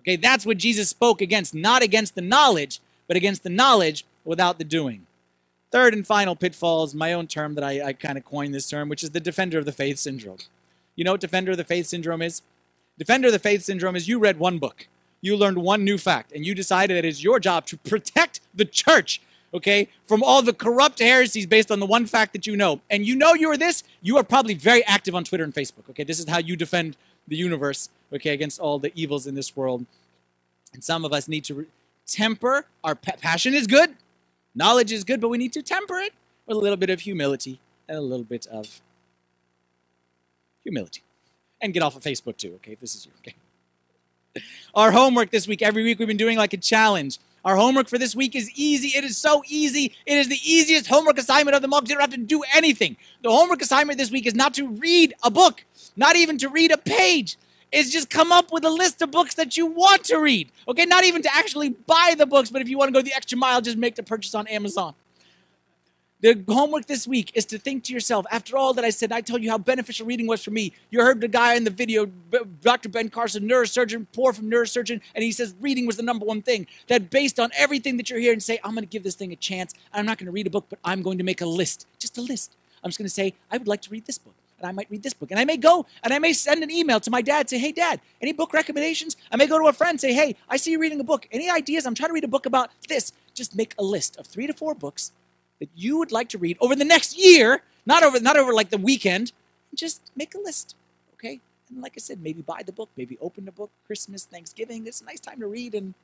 Okay, that's what Jesus spoke against, not against the knowledge, but against the knowledge without the doing. Third and final pitfall is my own term that I, I kind of coined this term, which is the defender of the faith syndrome. You know what defender of the faith syndrome is? Defender of the faith syndrome is you read one book, you learned one new fact, and you decided it is your job to protect the church, okay, from all the corrupt heresies based on the one fact that you know. And you know you are this, you are probably very active on Twitter and Facebook, okay? This is how you defend the universe, okay, against all the evils in this world. And some of us need to re- temper our pa- passion is good Knowledge is good, but we need to temper it with a little bit of humility and a little bit of humility. And get off of Facebook too, okay? This is you, okay? Our homework this week, every week we've been doing like a challenge. Our homework for this week is easy. It is so easy. It is the easiest homework assignment of them all. You don't have to do anything. The homework assignment this week is not to read a book, not even to read a page. It's just come up with a list of books that you want to read. Okay, not even to actually buy the books, but if you want to go the extra mile, just make the purchase on Amazon. The homework this week is to think to yourself, after all that I said, I told you how beneficial reading was for me. You heard the guy in the video, Dr. Ben Carson, neurosurgeon, poor from neurosurgeon, and he says reading was the number one thing. That based on everything that you're and say, I'm going to give this thing a chance. I'm not going to read a book, but I'm going to make a list, just a list. I'm just going to say, I would like to read this book. And I might read this book. And I may go and I may send an email to my dad, say, Hey, dad, any book recommendations? I may go to a friend, say, Hey, I see you reading a book. Any ideas? I'm trying to read a book about this. Just make a list of three to four books that you would like to read over the next year, not over not over like the weekend. Just make a list, okay? And like I said, maybe buy the book, maybe open the book, Christmas, Thanksgiving. It's a nice time to read and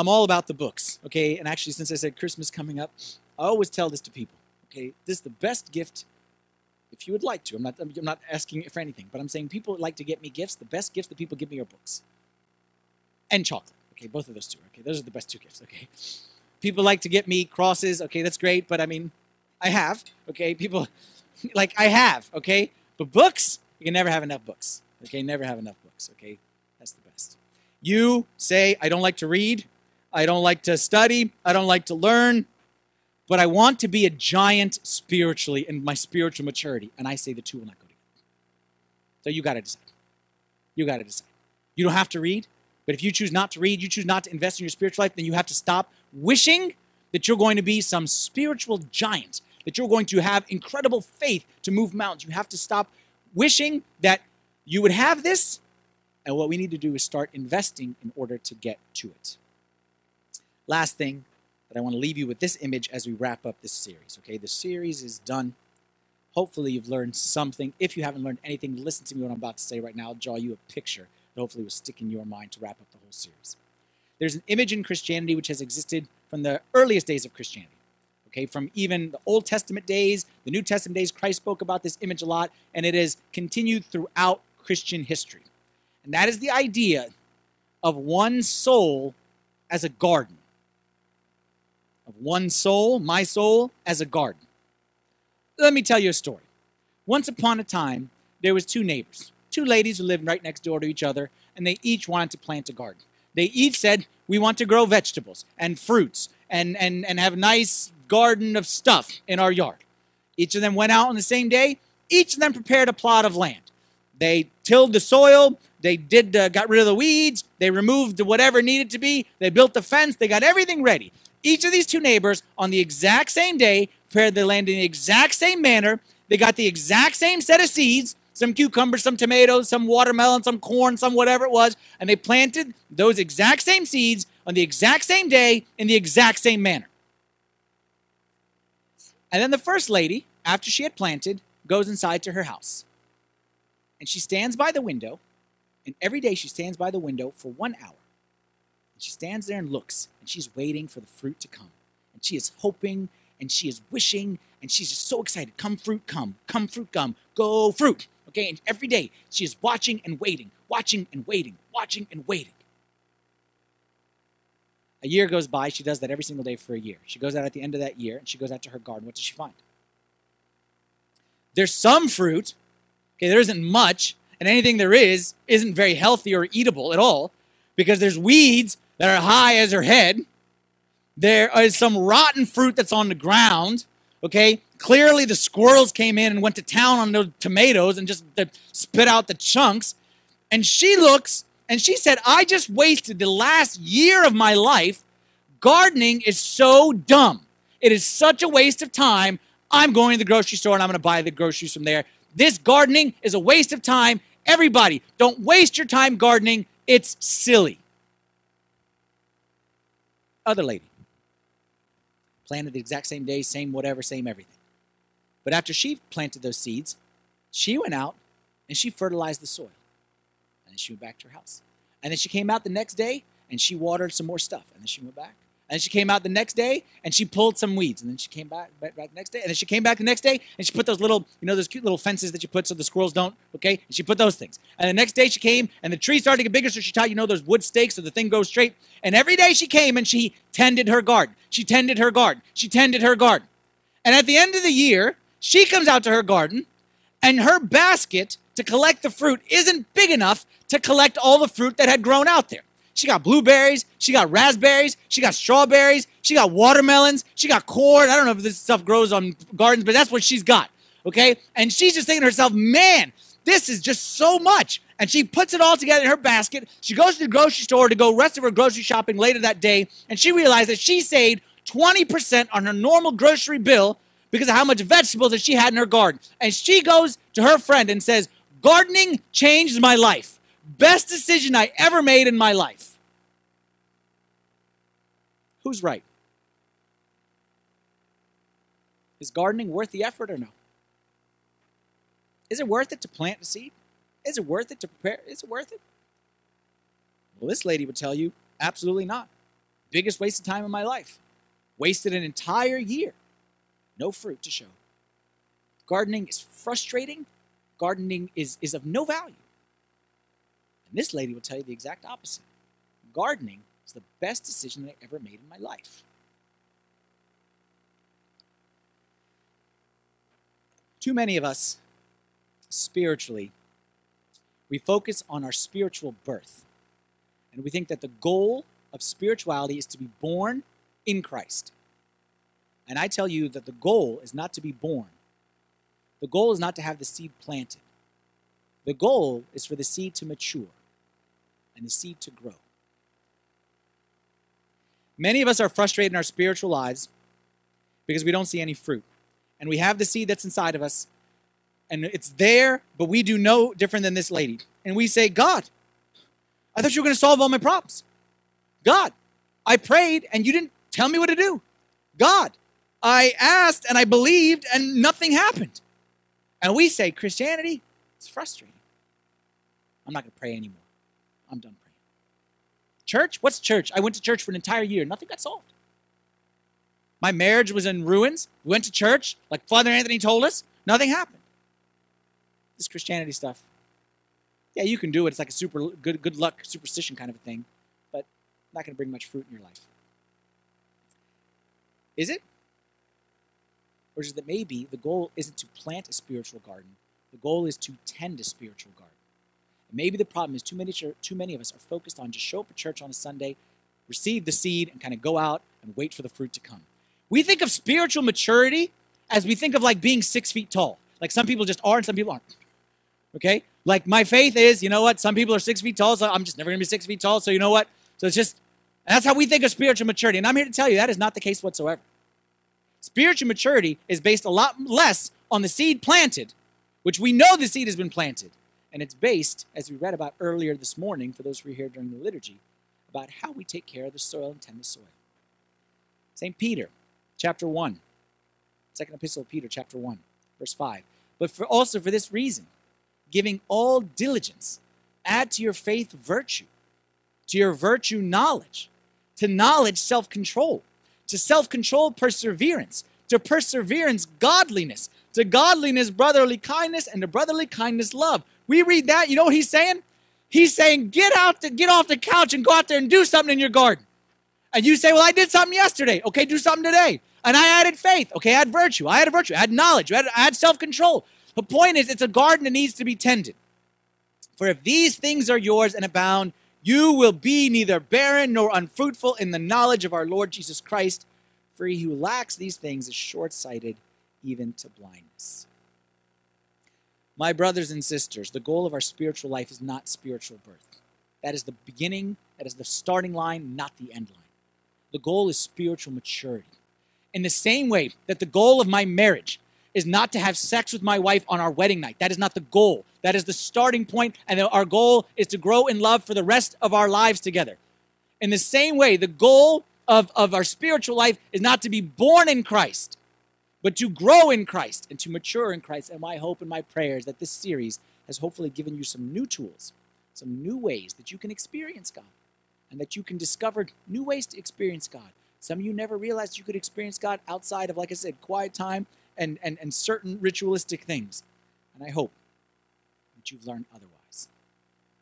I'm all about the books, okay? And actually, since I said Christmas coming up, I always tell this to people, okay? This is the best gift if you would like to. I'm not, I'm not asking for anything, but I'm saying people like to get me gifts. The best gifts that people give me are books and chocolate. Okay, both of those two. Okay, those are the best two gifts. Okay, people like to get me crosses. Okay, that's great, but I mean, I have. Okay, people like I have. Okay, but books, you can never have enough books. Okay, never have enough books. Okay, that's the best. You say I don't like to read, I don't like to study, I don't like to learn, but I want to be a giant spiritually in my spiritual maturity, and I say the two will not go together. So you got to decide. You got to decide. You don't have to read. But if you choose not to read, you choose not to invest in your spiritual life, then you have to stop wishing that you're going to be some spiritual giant, that you're going to have incredible faith to move mountains. You have to stop wishing that you would have this, and what we need to do is start investing in order to get to it. Last thing that I want to leave you with this image as we wrap up this series. Okay, the series is done. Hopefully, you've learned something. If you haven't learned anything, listen to me what I'm about to say right now. I'll draw you a picture that hopefully will stick in your mind to wrap up the whole series. There's an image in Christianity which has existed from the earliest days of Christianity. Okay, from even the Old Testament days, the New Testament days, Christ spoke about this image a lot, and it has continued throughout Christian history. And that is the idea of one soul as a garden. Of one soul, my soul, as a garden. Let me tell you a story. Once upon a time, there was two neighbors, two ladies who lived right next door to each other, and they each wanted to plant a garden. They each said, We want to grow vegetables and fruits and, and, and have a nice garden of stuff in our yard. Each of them went out on the same day. Each of them prepared a plot of land. They tilled the soil. They did uh, got rid of the weeds. They removed whatever needed to be. They built the fence. They got everything ready. Each of these two neighbors on the exact same day prepared the land in the exact same manner. They got the exact same set of seeds some cucumbers, some tomatoes, some watermelon, some corn, some whatever it was, and they planted those exact same seeds on the exact same day in the exact same manner. And then the first lady, after she had planted, goes inside to her house. And she stands by the window, and every day she stands by the window for one hour. And she stands there and looks, and she's waiting for the fruit to come. And she is hoping, and she is wishing, and she's just so excited. Come, fruit, come. Come, fruit, come. Go, fruit. Okay, and every day she is watching and waiting, watching and waiting, watching and waiting. A year goes by. She does that every single day for a year. She goes out at the end of that year and she goes out to her garden. What does she find? There's some fruit. Okay, there isn't much, and anything there is isn't very healthy or eatable at all because there's weeds that are high as her head. There is some rotten fruit that's on the ground. Okay, clearly the squirrels came in and went to town on the tomatoes and just spit out the chunks. And she looks and she said, I just wasted the last year of my life. Gardening is so dumb. It is such a waste of time. I'm going to the grocery store and I'm going to buy the groceries from there. This gardening is a waste of time. Everybody, don't waste your time gardening. It's silly. Other lady planted the exact same day, same whatever, same everything. But after she planted those seeds, she went out and she fertilized the soil. And then she went back to her house. And then she came out the next day and she watered some more stuff. And then she went back. And she came out the next day and she pulled some weeds. And then she came back, the next day. And then she came back the next day and she put those little, you know, those cute little fences that you put so the squirrels don't, okay? And she put those things. And the next day she came and the tree started to get bigger. So she tied, you know, those wood stakes so the thing goes straight. And every day she came and she tended her garden. She tended her garden. She tended her garden. And at the end of the year, she comes out to her garden and her basket to collect the fruit isn't big enough to collect all the fruit that had grown out there. She got blueberries, she got raspberries, she got strawberries, she got watermelons, she got corn. I don't know if this stuff grows on gardens, but that's what she's got. Okay? And she's just thinking to herself, man, this is just so much. And she puts it all together in her basket. She goes to the grocery store to go rest of her grocery shopping later that day, and she realized that she saved 20% on her normal grocery bill because of how much vegetables that she had in her garden. And she goes to her friend and says, Gardening changed my life. Best decision I ever made in my life. Who's right? Is gardening worth the effort or no? Is it worth it to plant a seed? Is it worth it to prepare? Is it worth it? Well, this lady would tell you absolutely not. Biggest waste of time in my life. Wasted an entire year. No fruit to show. Gardening is frustrating. Gardening is, is of no value. And this lady will tell you the exact opposite. Gardening the best decision I ever made in my life. Too many of us, spiritually, we focus on our spiritual birth. And we think that the goal of spirituality is to be born in Christ. And I tell you that the goal is not to be born, the goal is not to have the seed planted. The goal is for the seed to mature and the seed to grow. Many of us are frustrated in our spiritual lives because we don't see any fruit. And we have the seed that's inside of us, and it's there, but we do no different than this lady. And we say, God, I thought you were going to solve all my problems. God, I prayed and you didn't tell me what to do. God, I asked and I believed and nothing happened. And we say, Christianity is frustrating. I'm not going to pray anymore. I'm done. Church? What's church? I went to church for an entire year. Nothing got solved. My marriage was in ruins. We went to church, like Father Anthony told us. Nothing happened. This Christianity stuff. Yeah, you can do it. It's like a super good, good luck superstition kind of a thing, but not going to bring much fruit in your life. Is it? Or is it that maybe the goal isn't to plant a spiritual garden? The goal is to tend a spiritual garden. And maybe the problem is too many, too many of us are focused on just show up at church on a Sunday, receive the seed, and kind of go out and wait for the fruit to come. We think of spiritual maturity as we think of like being six feet tall. Like some people just are and some people aren't. Okay? Like my faith is, you know what? Some people are six feet tall, so I'm just never gonna be six feet tall. So you know what? So it's just that's how we think of spiritual maturity. And I'm here to tell you that is not the case whatsoever. Spiritual maturity is based a lot less on the seed planted, which we know the seed has been planted, and it's based, as we read about earlier this morning, for those who were here during the liturgy, about how we take care of the soil and tend the soil. St. Peter, chapter 1, second epistle of Peter, chapter 1, verse 5. But for also for this reason, giving all diligence, add to your faith virtue, to your virtue knowledge, to knowledge self control, to self control perseverance, to perseverance godliness, to godliness brotherly kindness, and to brotherly kindness love. We read that, you know what he's saying? He's saying, get out to get off the couch and go out there and do something in your garden. And you say, Well, I did something yesterday. Okay, do something today. And I added faith. Okay, add virtue. I added virtue. Add knowledge. Add, add self control. The point is, it's a garden that needs to be tended. For if these things are yours and abound, you will be neither barren nor unfruitful in the knowledge of our Lord Jesus Christ. For he who lacks these things is short sighted even to blindness. My brothers and sisters, the goal of our spiritual life is not spiritual birth. That is the beginning, that is the starting line, not the end line. The goal is spiritual maturity. In the same way that the goal of my marriage is not to have sex with my wife on our wedding night. That is not the goal. That is the starting point, and our goal is to grow in love for the rest of our lives together. In the same way, the goal of, of our spiritual life is not to be born in Christ, but to grow in Christ and to mature in Christ. And my hope and my prayer is that this series has hopefully given you some new tools, some new ways that you can experience God, and that you can discover new ways to experience God Some of you never realized you could experience God outside of, like I said, quiet time and, and, and certain ritualistic things. And I hope that you've learned otherwise.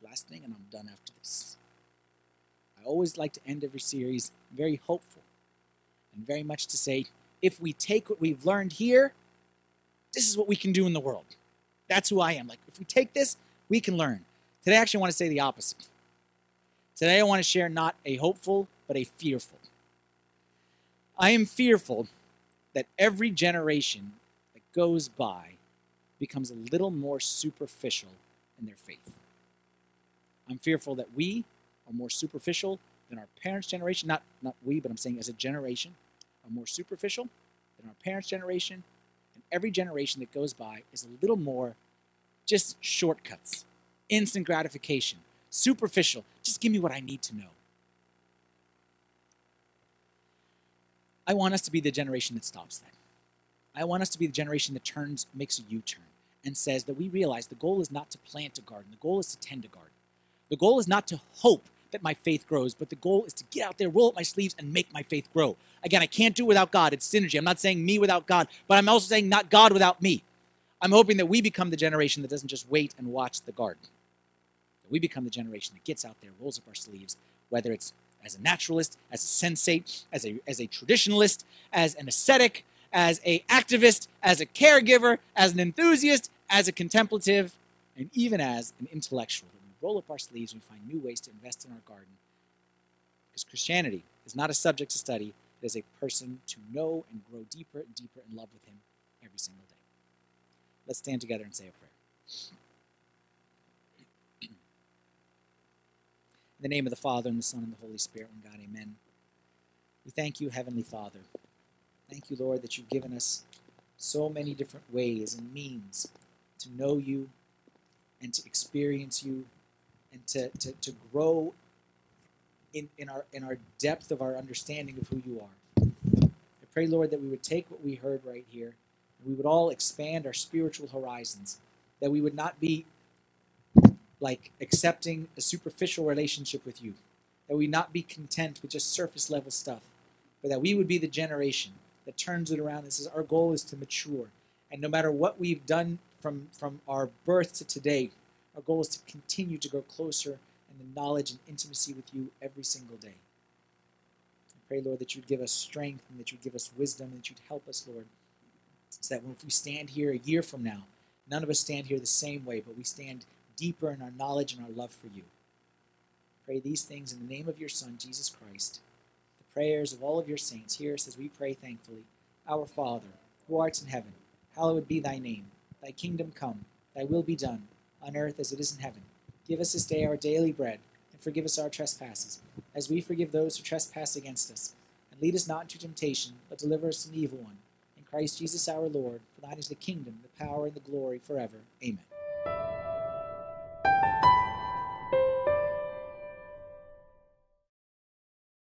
Last thing, and I'm done after this. I always like to end every series very hopeful and very much to say if we take what we've learned here, this is what we can do in the world. That's who I am. Like, if we take this, we can learn. Today, I actually want to say the opposite. Today, I want to share not a hopeful, but a fearful. I am fearful that every generation that goes by becomes a little more superficial in their faith. I'm fearful that we are more superficial than our parents' generation. Not, not we, but I'm saying as a generation, are more superficial than our parents' generation. And every generation that goes by is a little more just shortcuts, instant gratification, superficial. Just give me what I need to know. I want us to be the generation that stops that. I want us to be the generation that turns, makes a U turn, and says that we realize the goal is not to plant a garden, the goal is to tend a garden. The goal is not to hope that my faith grows, but the goal is to get out there, roll up my sleeves, and make my faith grow. Again, I can't do it without God. It's synergy. I'm not saying me without God, but I'm also saying not God without me. I'm hoping that we become the generation that doesn't just wait and watch the garden. That we become the generation that gets out there, rolls up our sleeves, whether it's as a naturalist, as a sensate, as a, as a traditionalist, as an ascetic, as a activist, as a caregiver, as an enthusiast, as a contemplative, and even as an intellectual. Roll up our sleeves and find new ways to invest in our garden. Because Christianity is not a subject to study, it is a person to know and grow deeper and deeper in love with Him every single day. Let's stand together and say a prayer. In the name of the Father, and the Son, and the Holy Spirit, and God, amen. We thank you, Heavenly Father. Thank you, Lord, that you've given us so many different ways and means to know you and to experience you and to, to, to grow in, in, our, in our depth of our understanding of who you are. I pray, Lord, that we would take what we heard right here and we would all expand our spiritual horizons, that we would not be like accepting a superficial relationship with you, that we not be content with just surface level stuff, but that we would be the generation that turns it around and says our goal is to mature. And no matter what we've done from, from our birth to today, our goal is to continue to grow closer in the knowledge and intimacy with you every single day. I pray, Lord, that you'd give us strength and that you'd give us wisdom and that you'd help us, Lord, so that if we stand here a year from now, none of us stand here the same way, but we stand deeper in our knowledge and our love for you. Pray these things in the name of your Son, Jesus Christ. The prayers of all of your saints, hear us as we pray thankfully. Our Father, who art in heaven, hallowed be thy name. Thy kingdom come, thy will be done, on earth as it is in heaven. Give us this day our daily bread, and forgive us our trespasses, as we forgive those who trespass against us. And lead us not into temptation, but deliver us from the evil one. In Christ Jesus our Lord, for thine is the kingdom, the power, and the glory forever. Amen.